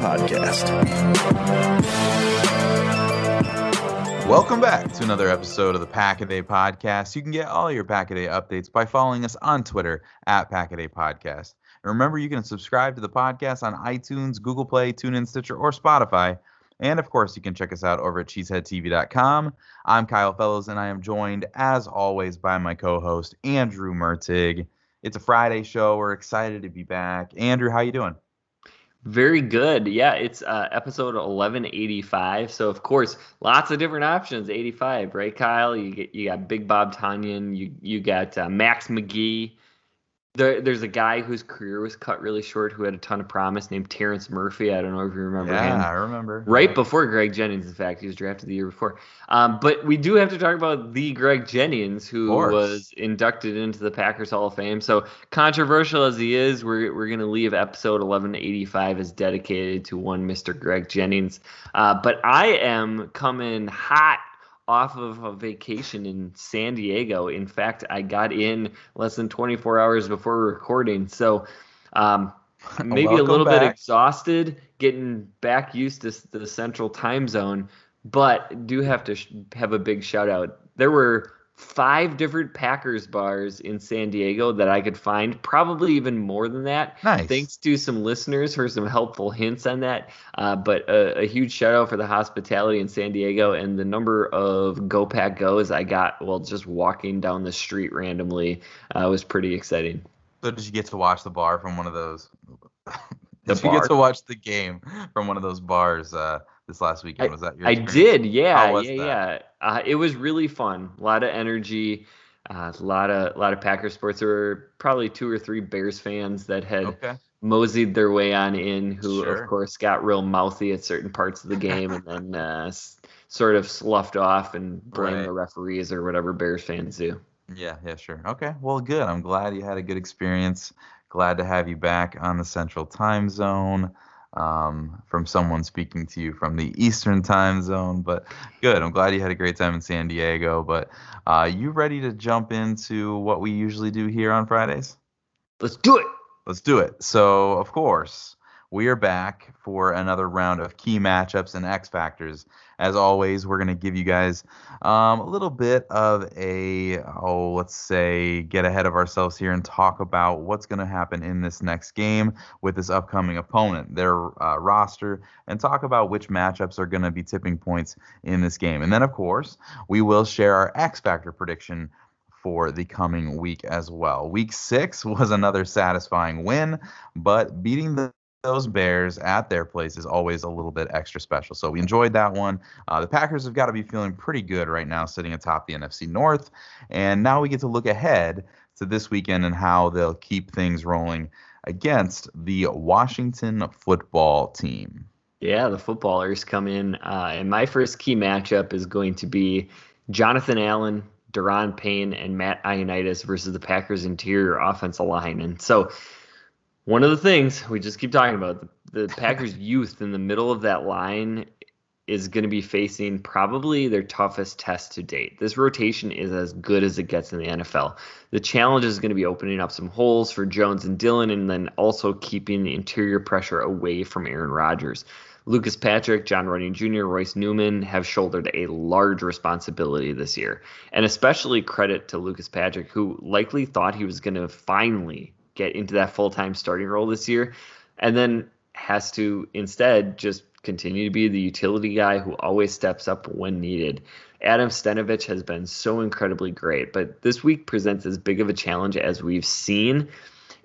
Podcast. Welcome back to another episode of the Pack a Day Podcast. You can get all your Pack a Day updates by following us on Twitter at Pack a Day Podcast. And remember, you can subscribe to the podcast on iTunes, Google Play, TuneIn, Stitcher, or Spotify. And of course, you can check us out over at cheeseheadtv.com. I'm Kyle Fellows, and I am joined, as always, by my co host, Andrew Mertig. It's a Friday show. We're excited to be back. Andrew, how you doing? Very good. Yeah, it's uh, episode 1185. So of course, lots of different options. 85, right, Kyle? You get you got Big Bob Tonyan. You you got uh, Max McGee. There, there's a guy whose career was cut really short who had a ton of promise named Terrence Murphy. I don't know if you remember yeah, him. I remember. Right before Greg Jennings, in fact. He was drafted the year before. Um, but we do have to talk about the Greg Jennings, who was inducted into the Packers Hall of Fame. So controversial as he is, we're, we're going to leave episode 1185 as dedicated to one Mr. Greg Jennings. Uh, but I am coming hot off of a vacation in San Diego. In fact, I got in less than 24 hours before recording. So um, maybe a little back. bit exhausted, getting back used to the central time zone, but do have to sh- have a big shout out. There were five different Packers bars in San Diego that I could find, probably even more than that. Nice. Thanks to some listeners for some helpful hints on that. Uh, but a, a, huge shout out for the hospitality in San Diego and the number of Go Pack Goes I got while just walking down the street randomly uh, was pretty exciting. So did you get to watch the bar from one of those? The did bar? you get to watch the game from one of those bars? Uh, this last weekend. Was that your? I did, yeah, yeah, that? yeah. Uh, it was really fun. A lot of energy, uh, a lot of a lot of Packer sports. There were probably two or three Bears fans that had okay. moseyed their way on in, who Sure. of course got real mouthy at certain parts of the game, and then uh, s- sort of sloughed off and blamed Right. the referees or whatever Bears fans do. Yeah, yeah, sure. Okay, well, good. I'm glad you had a good experience. Glad to have you back on the Central Time Zone. Um, from someone speaking to you from the Eastern Time Zone, but good. I'm glad you had a great time in San Diego. But uh, you ready to jump into what we usually do here on Fridays? Let's do it. Let's do it. So, of course, we are back for another round of key matchups and X factors. As always, we're going to give you guys um, a little bit of a, oh, let's say, get ahead of ourselves here and talk about what's going to happen in this next game with this upcoming opponent, their uh, roster, and talk about which matchups are going to be tipping points in this game. And then, of course, we will share our X factor prediction for the coming week as well. Week six was another satisfying win, but beating the those Bears at their place is always a little bit extra special. So we enjoyed that one. Uh, the Packers have got to be feeling pretty good right now, sitting atop the NFC North. And now we get to look ahead to this weekend and how they'll keep things rolling against the Washington football team. Yeah, the footballers come in, uh, and my first key matchup is going to be Jonathan Allen, Daron Payne, and Matt Ioannidis versus the Packers' interior offensive line. And so, one of the things we just keep talking about the, the Packers' youth in the middle of that line is going to be facing probably their toughest test to date. This rotation is as good as it gets in the NFL. The challenge is going to be opening up some holes for Jones and Dylan and then also keeping the interior pressure away from Aaron Rodgers. Lucas Patrick, John Runyan Jr., Royce Newman have shouldered a large responsibility this year. And especially credit to Lucas Patrick, who likely thought he was going to finally get into that full time starting role this year, and then has to instead just continue to be the utility guy who always steps up when needed. Adam Stenavich has been so incredibly great, but this week presents as big of a challenge as we've seen.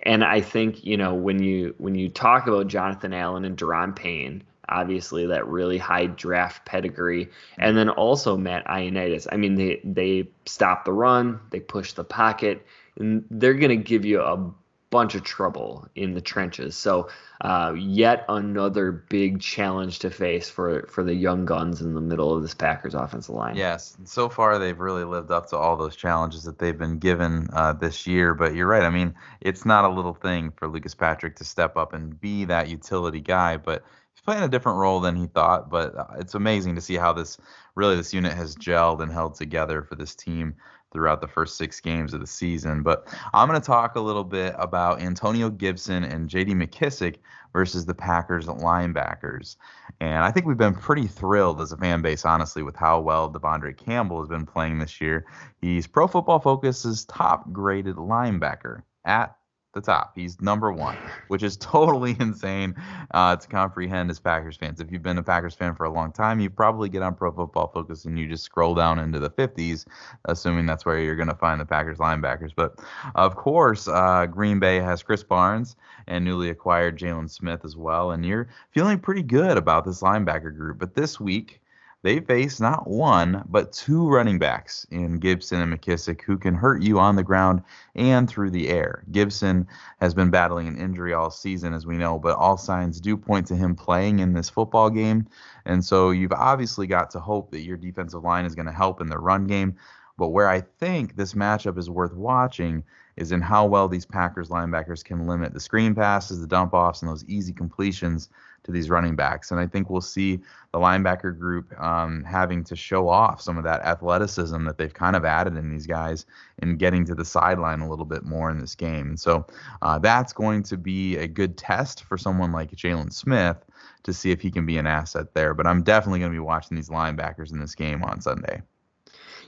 And I think, you know, when you when you talk about Jonathan Allen and Daron Payne, obviously that really high draft pedigree, and then also Matt Ioannidis. I mean, they they stop the run, they push the pocket, and they're going to give you a bunch of trouble in the trenches. So, uh, yet another big challenge to face for for the young guns in the middle of this Packers offensive line. Yes, so far they've really lived up to all those challenges that they've been given uh, this year. But you're right. I mean, it's not a little thing for Lucas Patrick to step up and be that utility guy, but he's playing a different role than he thought. But uh, it's amazing to see how this really this unit has gelled and held together for this team throughout the first six games of the season. But I'm going to talk a little bit about Antonio Gibson and J.D. McKissic versus the Packers linebackers. And I think we've been pretty thrilled as a fan base, honestly, with how well De'Vondre Campbell has been playing this year. He's Pro Football Focus's top graded linebacker at the top. He's number one, which is totally insane uh, to comprehend as Packers fans. If you've been a Packers fan for a long time, you probably get on Pro Football Focus and you just scroll down into the 50s, assuming that's where you're going to find the Packers linebackers. But of course, uh, Green Bay has Krys Barnes and newly acquired Jaylon Smith as well. And you're feeling pretty good about this linebacker group. But this week, they face not one, but two running backs in Gibson and McKissic who can hurt you on the ground and through the air. Gibson has been battling an injury all season, as we know, but all signs do point to him playing in this football game. And so you've obviously got to hope that your defensive line is going to help in the run game. But where I think this matchup is worth watching is in how well these Packers linebackers can limit the screen passes, the dump offs, and those easy completions to these running backs. And I think we'll see the linebacker group um, having to show off some of that athleticism that they've kind of added in these guys and getting to the sideline a little bit more in this game. And so uh, that's going to be a good test for someone like Jaylon Smith to see if he can be an asset there. But I'm definitely going to be watching these linebackers in this game on Sunday.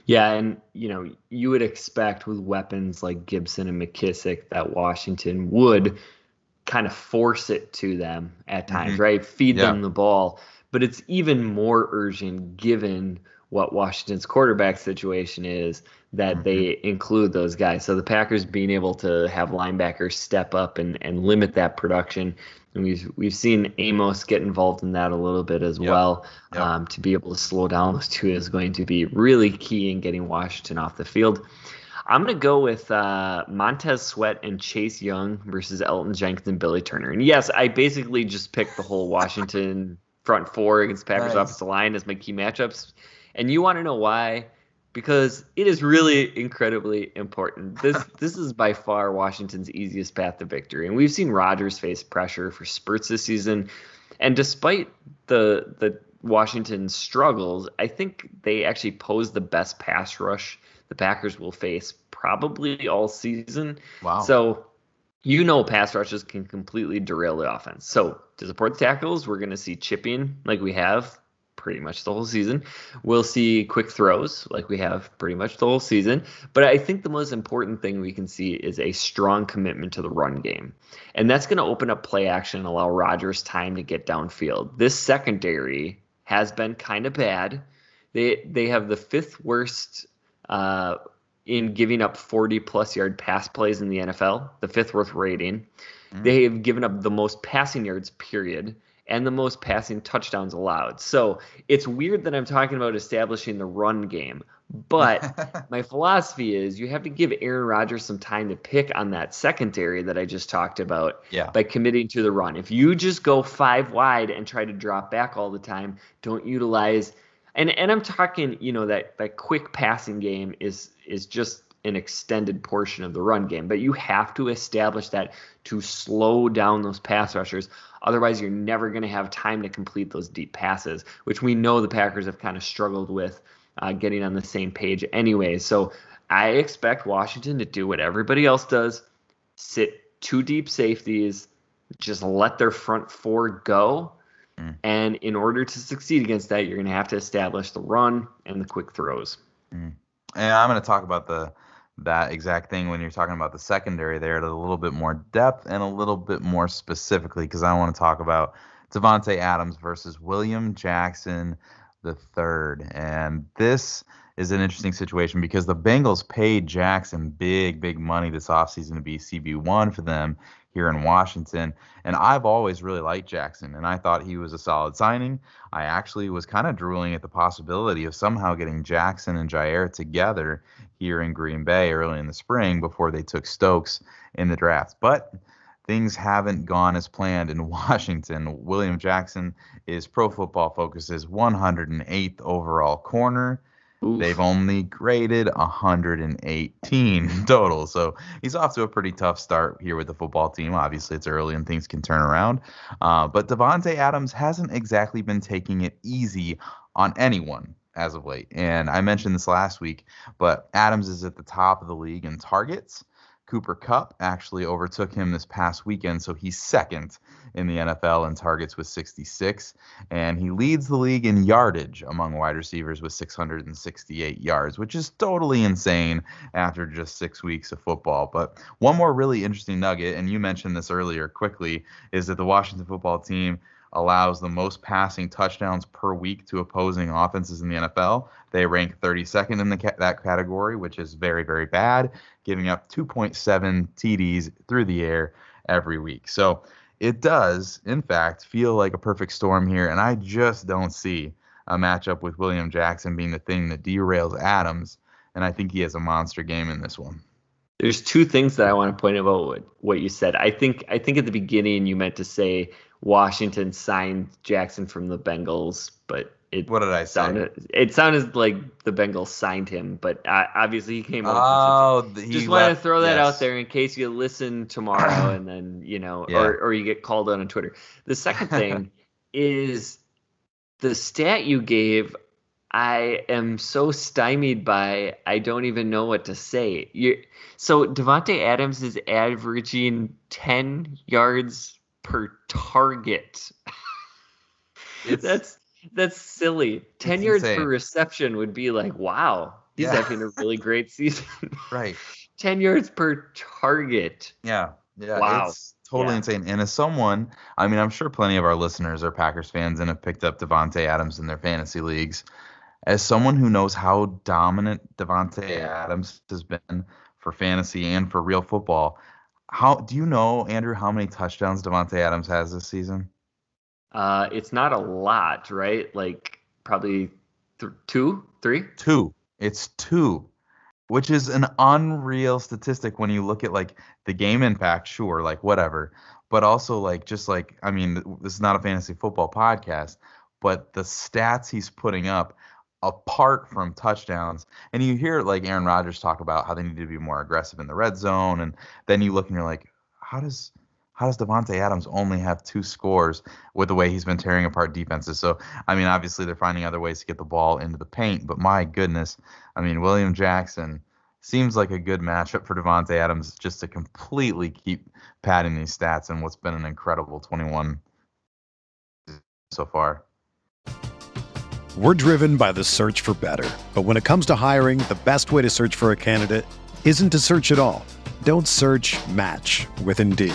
Yeah, and you know, you would expect with weapons like Gibson and McKissic that Washington would kind of force it to them at times, mm-hmm. right? Feed yeah. them the ball. But it's even more urgent given what Washington's quarterback situation is that mm-hmm. they include those guys. So the Packers being able to have linebackers step up and, and limit that production. And we've we've seen Amos get involved in that a little bit as yep. well. Yep. Um, to be able to slow down those two is going to be really key in getting Washington off the field. I'm going to go with uh, Montez Sweat and Chase Young versus Elgton Jenkins and Billy Turner. And yes, I basically just picked the whole Washington front four against Packers nice. offensive line as my key matchups. And you want to know why? Because it is really incredibly important. This this is by far Washington's easiest path to victory. And we've seen Rodgers face pressure for spurts this season. And despite the the Washington struggles, I think they actually pose the best pass rush the Packers will face probably all season. Wow. So you know pass rushes can completely derail the offense. So to support the tackles, we're going to see chipping like we have pretty much the whole season. We'll see quick throws like we have pretty much the whole season. But I think the most important thing we can see is a strong commitment to the run game. And that's going to open up play action and allow Rodgers time to get downfield. This secondary has been kind of bad. They they have the fifth worst uh, in giving up 40 plus yard pass plays in the NFL, the fifth worst rating. Mm. They have given up the most passing yards, period, and the most passing touchdowns allowed. So it's weird that I'm talking about establishing the run game. But my philosophy is you have to give Aaron Rodgers some time to pick on that secondary that I just talked about yeah. by committing to the run. If you just go five wide and try to drop back all the time, don't utilize – and and I'm talking, you know, that that quick passing game is is just an extended portion of the run game. But you have to establish that to slow down those pass rushers. Otherwise, you're never going to have time to complete those deep passes, which we know the Packers have kind of struggled with uh, getting on the same page anyway. So I expect Washington to do what everybody else does sit two deep safeties, just let their front four go. Mm. And in order to succeed against that, you're going to have to establish the run and the quick throws. Mm. And I'm going to talk about the that exact thing when you're talking about the secondary there, a little bit more depth and a little bit more specifically, because I want to talk about Davante Adams versus William Jackson the third. And this is an interesting situation because the Bengals paid Jackson big, big money this offseason to be CB1 for them here in Washington. And I've always really liked Jackson, and I thought he was a solid signing. I actually was kind of drooling at the possibility of somehow getting Jackson and Jair together here in Green Bay early in the spring before they took Stokes in the draft. But things haven't gone as planned in Washington. William Jackson is Pro Football Focus's 108th overall corner. Oof. They've only graded 118 total. So he's off to a pretty tough start here with the football team. Obviously, it's early and things can turn around. Uh, but Davante Adams hasn't exactly been taking it easy on anyone as of late. And I mentioned this last week, but Adams is at the top of the league in targets. Cooper Kupp actually overtook him this past weekend, so he's second in the NFL in targets with 66, and he leads the league in yardage among wide receivers with 668 yards, which is totally insane after just six weeks of football. But one more really interesting nugget, and you mentioned this earlier quickly, is that the Washington football team allows the most passing touchdowns per week to opposing offenses in the NFL. They rank 32nd in ca- that category, which is very, very bad, giving up 2.7 TDs through the air every week. So it does, in fact, feel like a perfect storm here, and I just don't see a matchup with William Jackson being the thing that derails Adams, and I think he has a monster game in this one. There's two things that I want to point out about what, what you said. I think I think at the beginning you meant to say Washington signed Jackson from the Bengals, but it what did I sounded, say? It sounded like the Bengals signed him, but uh, obviously he came. Oh, he just wanted to throw that yes. out there in case you listen tomorrow and then you know, yeah. or or you get called out on Twitter. The second thing is the stat you gave. I am so stymied by I don't even know what to say. You so Davante Adams is averaging ten yards per target. that's that's silly. Ten yards insane. per reception would be like, wow, he's yeah. having a really great season. right. Ten yards per target. Yeah. Yeah. Wow. It's totally yeah. insane. And as someone, I mean, I'm sure plenty of our listeners are Packers fans and have picked up Davante Adams in their fantasy leagues. As someone who knows how dominant Davante Adams has been for fantasy and for real football, how do you know, Andrew, how many touchdowns Davante Adams has this season? Uh, it's not a lot, right? Like probably th- two, three, two. It's two, which is an unreal statistic when you look at like the game impact. Sure, like whatever, but also like just like I mean, this is not a fantasy football podcast, but the stats he's putting up apart from touchdowns. And you hear like Aaron Rodgers talk about how they need to be more aggressive in the red zone, and then you look and you're like, how does how does Davante Adams only have two scores with the way he's been tearing apart defenses? So I mean, obviously they're finding other ways to get the ball into the paint, but my goodness, I mean William Jackson seems like a good matchup for Davante Adams just to completely keep padding these stats and what's been an incredible 21 so far. We're driven by the search for better. But when it comes to hiring, the best way to search for a candidate isn't to search at all. Don't search match with Indeed.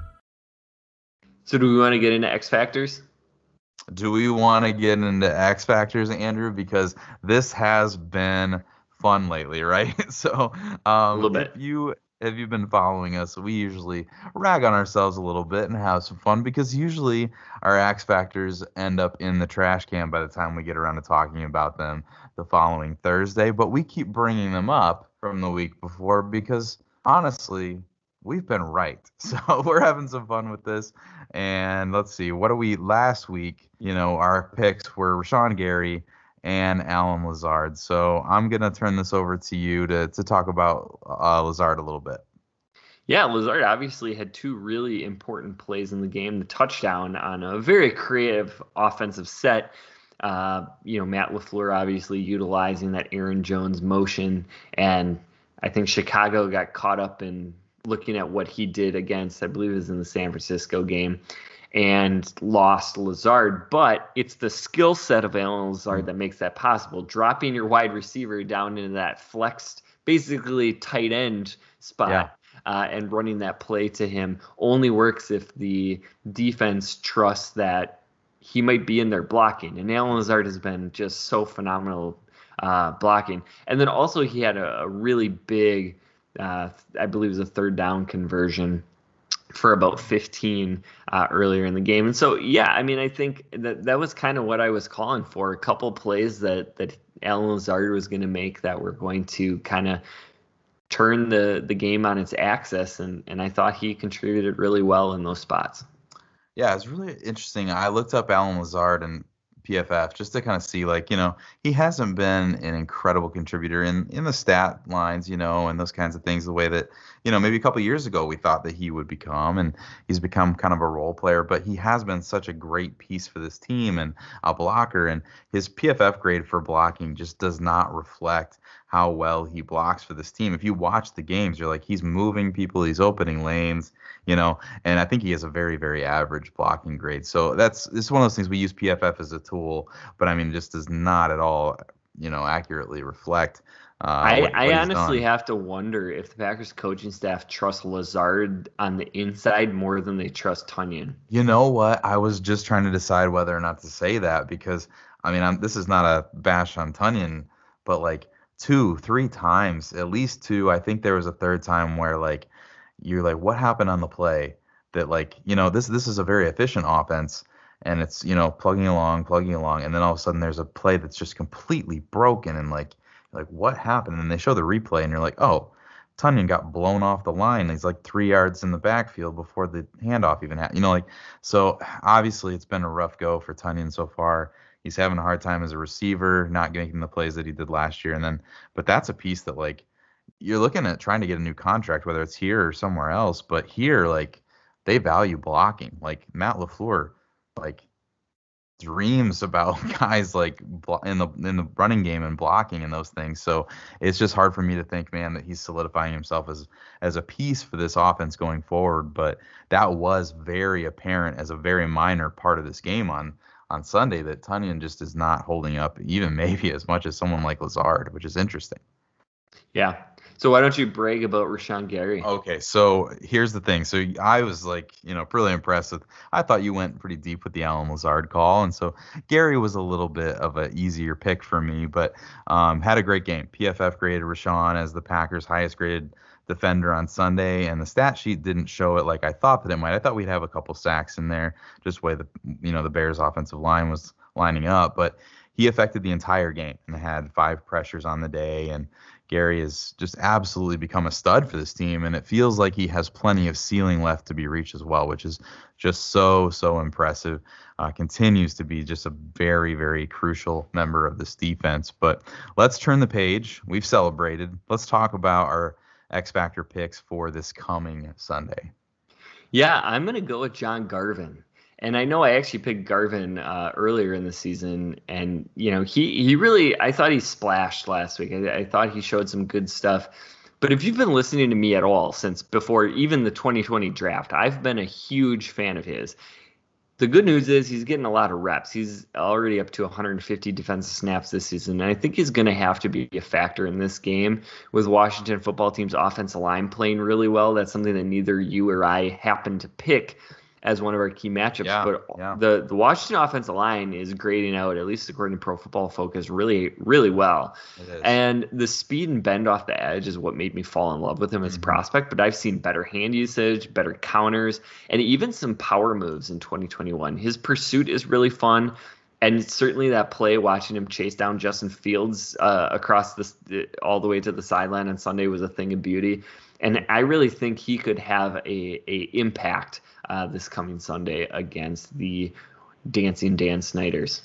So, do we want to get into X Factors? Do we want to get into X Factors, Andrew? Because this has been fun lately, right? so, um, a little bit. If you if you've been following us, we usually rag on ourselves a little bit and have some fun because usually our X Factors end up in the trash can by the time we get around to talking about them the following Thursday. But we keep bringing them up from the week before because honestly, we've been right. So we're having some fun with this. And let's see, what do we last week? You know, our picks were Rashan Gary and Allen Lazard. So I'm gonna turn this over to you to to talk about uh, Lazard a little bit. Yeah, Lazard obviously had two really important plays in the game. The touchdown on a very creative offensive set. Uh, you know, Matt LaFleur obviously utilizing that Aaron Jones motion, and I think Chicago got caught up in looking at what he did against, I believe it was in the San Francisco game, and lost Lazard. But it's the skill set of Allen Lazard that makes that possible. Dropping your wide receiver down into that flexed, basically tight end spot. Yeah. Uh, and running that play to him only works if the defense trusts that he might be in there blocking. And Allen Lazard has been just so phenomenal uh, blocking. And then also he had a, a really big uh, I believe it was a third down conversion for about 15 uh, earlier in the game. And so, yeah, I mean, I think that that was kind of what I was calling for. A couple plays that that Allen Lazard was going to make that were going to kind of turn the the game on its axis, and and I thought he contributed really well in those spots. Yeah, it's really interesting. I looked up Allen Lazard and PFF just to kind of see like you know he hasn't been an incredible contributor in in the stat lines you know and those kinds of things the way that you know maybe a couple years ago we thought that he would become and he's become kind of a role player but he has been such a great piece for this team and a blocker and his PFF grade for blocking just does not reflect how well he blocks for this team. If you watch the games, you're like he's moving people, he's opening lanes, you know, and I think he has a very very average blocking grade. So that's it's one of those things we use PFF as a tool, but I mean it just does not at all, you know, accurately reflect uh, I, what, what honestly done. have to wonder if the Packers coaching staff trusts Lazard on the inside more than they trust Tonyan. You know what? I was just trying to decide whether or not to say that because I mean, I'm, this is not a bash on Tonyan, but like two, three times, at least two. I think there was a third time where like you're like, what happened on the play? That like you know this this is a very efficient offense and it's you know plugging along, plugging along, and then all of a sudden there's a play that's just completely broken and like like what happened? And they show the replay and you're like, oh. Tonyan got blown off the line. He's like three yards in the backfield before the handoff even happened. You know, like so. Obviously, it's been a rough go for Tonyan so far he's having a hard time as a receiver, not making the plays that he did last year. And then, but that's a piece that like you're looking at trying to get a new contract, whether it's here or somewhere else. But here, like they value blocking. Like Matt Lafleur, like dreams about guys like in the in the running game and blocking and those things. So it's just hard for me to think, man, that he's solidifying himself as as a piece for this offense going forward. But that was very apparent as a very minor part of this game on on Sunday that Tonyan just is not holding up, even maybe as much as someone like Lazard, which is interesting. Yeah. So why don't you brag about Rashan Gary? Okay, so here's the thing. So I was like, you know, pretty impressed with. I thought you went pretty deep with the Allen Lazard call, and so Gary was a little bit of an easier pick for me, but um, had a great game. PFF graded Rashan as the Packers' highest graded defender on Sunday, and the stat sheet didn't show it like I thought that it might. I thought we'd have a couple sacks in there, just way the you know the Bears' offensive line was lining up, but he affected the entire game and had five pressures on the day. And Gary has just absolutely become a stud for this team, and it feels like he has plenty of ceiling left to be reached as well, which is just so so impressive. Uh, continues to be just a very very crucial member of this defense. But let's turn the page. We've celebrated. Let's talk about our X Factor picks for this coming Sunday. Yeah, I'm gonna go with John Garvin. And I know I actually picked Garvin uh, earlier in the season, and you know he he really I thought he splashed last week. I, I thought he showed some good stuff. But if you've been listening to me at all since before even the 2020 draft, I've been a huge fan of his. The good news is he's getting a lot of reps. He's already up to 150 defensive snaps this season. And I think he's going to have to be a factor in this game with Washington football team's offensive line playing really well. That's something that neither you or I happen to pick as one of our key matchups. Yeah, but yeah. the the Washington offensive line is grading out, at least according to Pro Football Focus, really really well. And the speed and bend off the edge is what made me fall in love with him as mm-hmm. a prospect. But I've seen better hand usage, better counters, and even some power moves in 2021. His pursuit is really fun. And certainly that play, watching him chase down Justin Fields uh, across the all the way to the sideline on Sunday was a thing of beauty. And I really think he could have a, a impact uh, this coming Sunday against the Dancing Dan Snyders.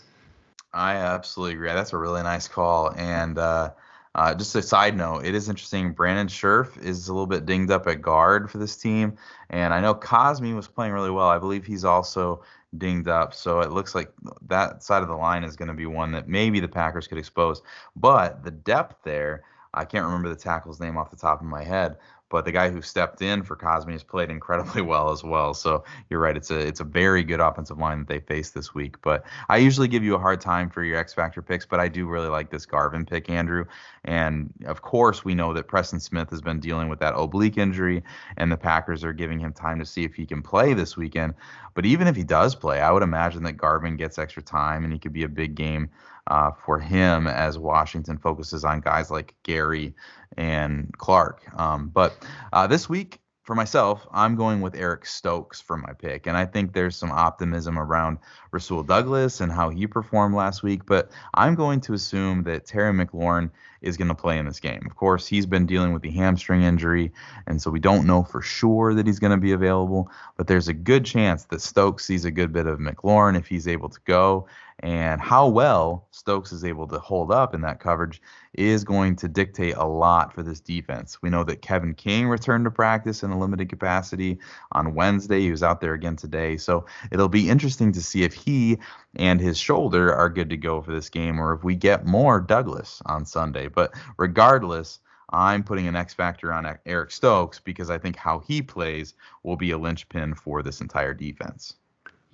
I absolutely agree. That's a really nice call. And uh, uh, just a side note, it is interesting. Brandon Scherff is a little bit dinged up at guard for this team. And I know Cosmi was playing really well. I believe he's also dinged up. So it looks like that side of the line is going to be one that maybe the Packers could expose. But the depth there, I can't remember the tackle's name off the top of my head, but the guy who stepped in for Cosmi has played incredibly well as well. So you're right, it's a it's a very good offensive line that they face this week. But I usually give you a hard time for your X Factor picks, but I do really like this Garvin pick, Andrew. And of course, we know that Preston Smith has been dealing with that oblique injury, and the Packers are giving him time to see if he can play this weekend. But even if he does play, I would imagine that Garvin gets extra time and he could be a big game uh, for him as Washington focuses on guys like Gary and Clark. Um, but uh, this week, for myself, I'm going with Eric Stokes for my pick. And I think there's some optimism around Rasul Douglas and how he performed last week. But I'm going to assume that Terry McLaurin is going to play in this game. Of course, he's been dealing with the hamstring injury. And so we don't know for sure that he's going to be available. But there's a good chance that Stokes sees a good bit of McLaurin if he's able to go. And how well Stokes is able to hold up in that coverage is going to dictate a lot for this defense. We know that Kevin King returned to practice in a limited capacity on Wednesday. He was out there again today. So it'll be interesting to see if he and his shoulder are good to go for this game or if we get more Douglas on Sunday. But regardless, I'm putting an X factor on Eric Stokes because I think how he plays will be a linchpin for this entire defense.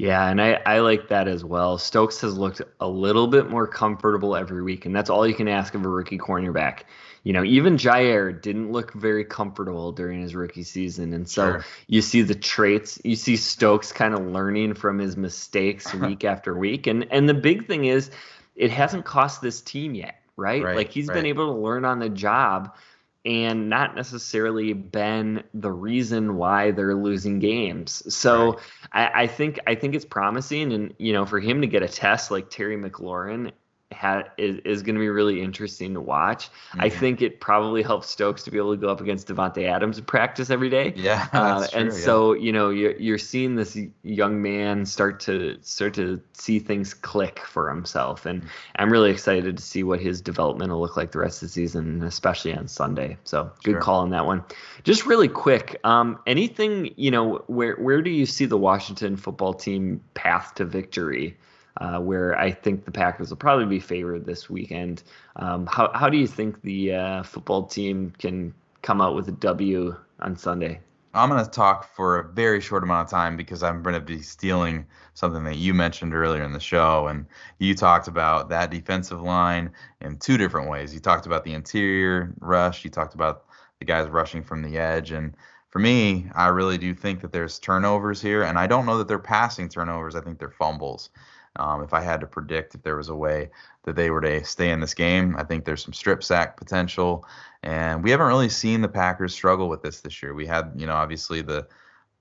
Yeah, and I, I like that as well. Stokes has looked a little bit more comfortable every week, and that's all you can ask of a rookie cornerback. You know, even Jair didn't look very comfortable during his rookie season. And so sure. you see the traits, you see Stokes kind of learning from his mistakes week after week. And and the big thing is it hasn't cost this team yet, right? right like he's right. been able to learn on the job and not necessarily been the reason why they're losing games. So right. I, I, think I think it's promising, and you know, for him to get a test like Terry McLaurin ha- is, is going to be really interesting to watch. Mm-hmm. I think it probably helps Stokes to be able to go up against Davante Adams in practice every day. Yeah, uh, and true, so you know you're you're seeing this young man start to start to see things click for himself, and I'm really excited to see what his development will look like the rest of the season, especially on Sunday. So good sure. call on that one. Just really quick, um, anything you know where where do you see the Washington football team path to victory? Uh, where I think the Packers will probably be favored this weekend. Um, how how do you think the uh, football team can come out with a W on Sunday? I'm going to talk for a very short amount of time because I'm going to be stealing something that you mentioned earlier in the show. And you talked about that defensive line in two different ways. You talked about the interior rush, you talked about the guys rushing from the edge. And for me, I really do think that there's turnovers here. And I don't know that they're passing turnovers, I think they're fumbles. Um, if I had to predict if there was a way that they were to stay in this game, I think there's some strip sack potential. And we haven't really seen the Packers struggle with this this year. We had, you know, obviously the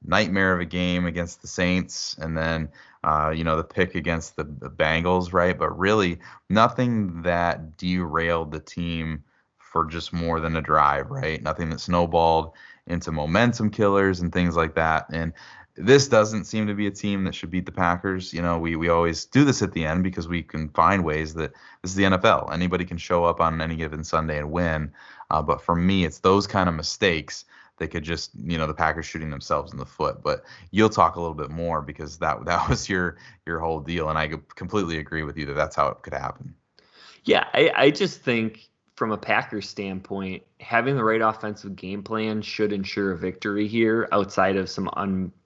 nightmare of a game against the Saints, and then uh, you know the pick against the, the Bengals, right? But really, nothing that derailed the team for just more than a drive, right? Nothing that snowballed into momentum killers and things like that. And this doesn't seem to be a team that should beat the Packers. You know, we we always do this at the end because we can find ways that this is the NFL. Anybody can show up on any given Sunday and win. Uh, but for me, it's those kind of mistakes that could just, you know, the Packers shooting themselves in the foot. But you'll talk a little bit more because that that was your your whole deal, and I completely agree with you that that's how it could happen. Yeah, I, I just think from a Packers standpoint, having the right offensive game plan should ensure a victory here outside of some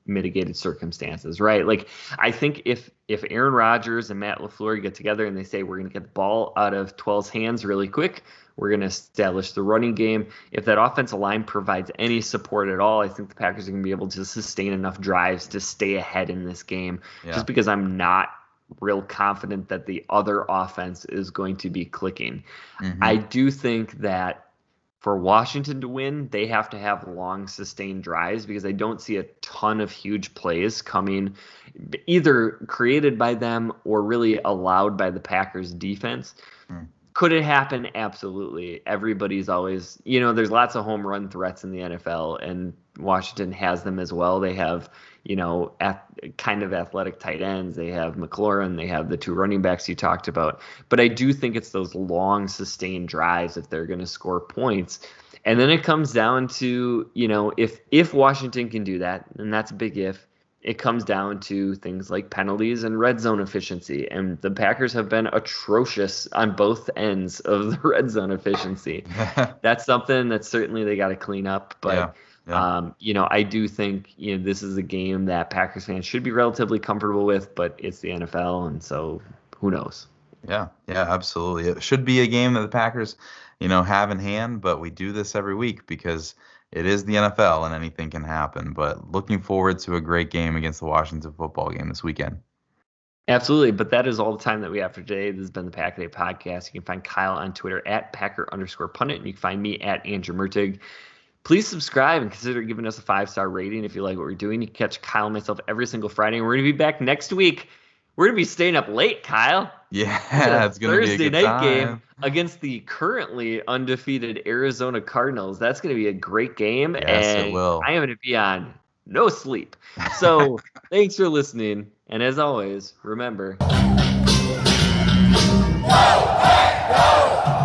unmitigated circumstances, right? Like I think if if Aaron Rodgers and Matt LaFleur get together and they say we're going to get the ball out of 12's hands really quick, we're going to establish the running game. If that offensive line provides any support at all, I think the Packers are going to be able to sustain enough drives to stay ahead in this game. Yeah. Just because I'm not real confident that the other offense is going to be clicking. Mm-hmm. I do think that for Washington to win, they have to have long sustained drives because I don't see a ton of huge plays coming either created by them or really allowed by the Packers defense. Mm. Could it happen? Absolutely. Everybody's always, you know, there's lots of home run threats in the NFL, and Washington has them as well. They have, you know, at, kind of athletic tight ends. They have McLaurin. They have the two running backs you talked about. But I do think it's those long, sustained drives if they're going to score points. And then it comes down to, you know, if if Washington can do that, and that's a big if, it comes down to things like penalties and red zone efficiency. And the Packers have been atrocious on both ends of the red zone efficiency. That's something that certainly they got to clean up. But yeah. Yeah. Um, you know, I do think you know this is a game that Packers fans should be relatively comfortable with, but it's the NFL, and so who knows? Yeah, yeah, absolutely. It should be a game that the Packers, you know, have in hand, but we do this every week because it is the NFL and anything can happen. But looking forward to a great game against the Washington football game this weekend. Absolutely, but that is all the time that we have for today. This has been the Pack Day podcast. You can find Kyle on Twitter at Packer underscore pundit, and you can find me at Andrew Mertig. Please subscribe and consider giving us a five star rating if you like what we're doing. You can catch Kyle and myself every single Friday, and we're going to be back next week. We're going to be staying up late, Kyle. Yeah, it's going to be a Thursday night time. game against the currently undefeated Arizona Cardinals. That's going to be a great game. Yes, and it will. I am going to be on no sleep. So thanks for listening. And as always, remember. Go, hey, go!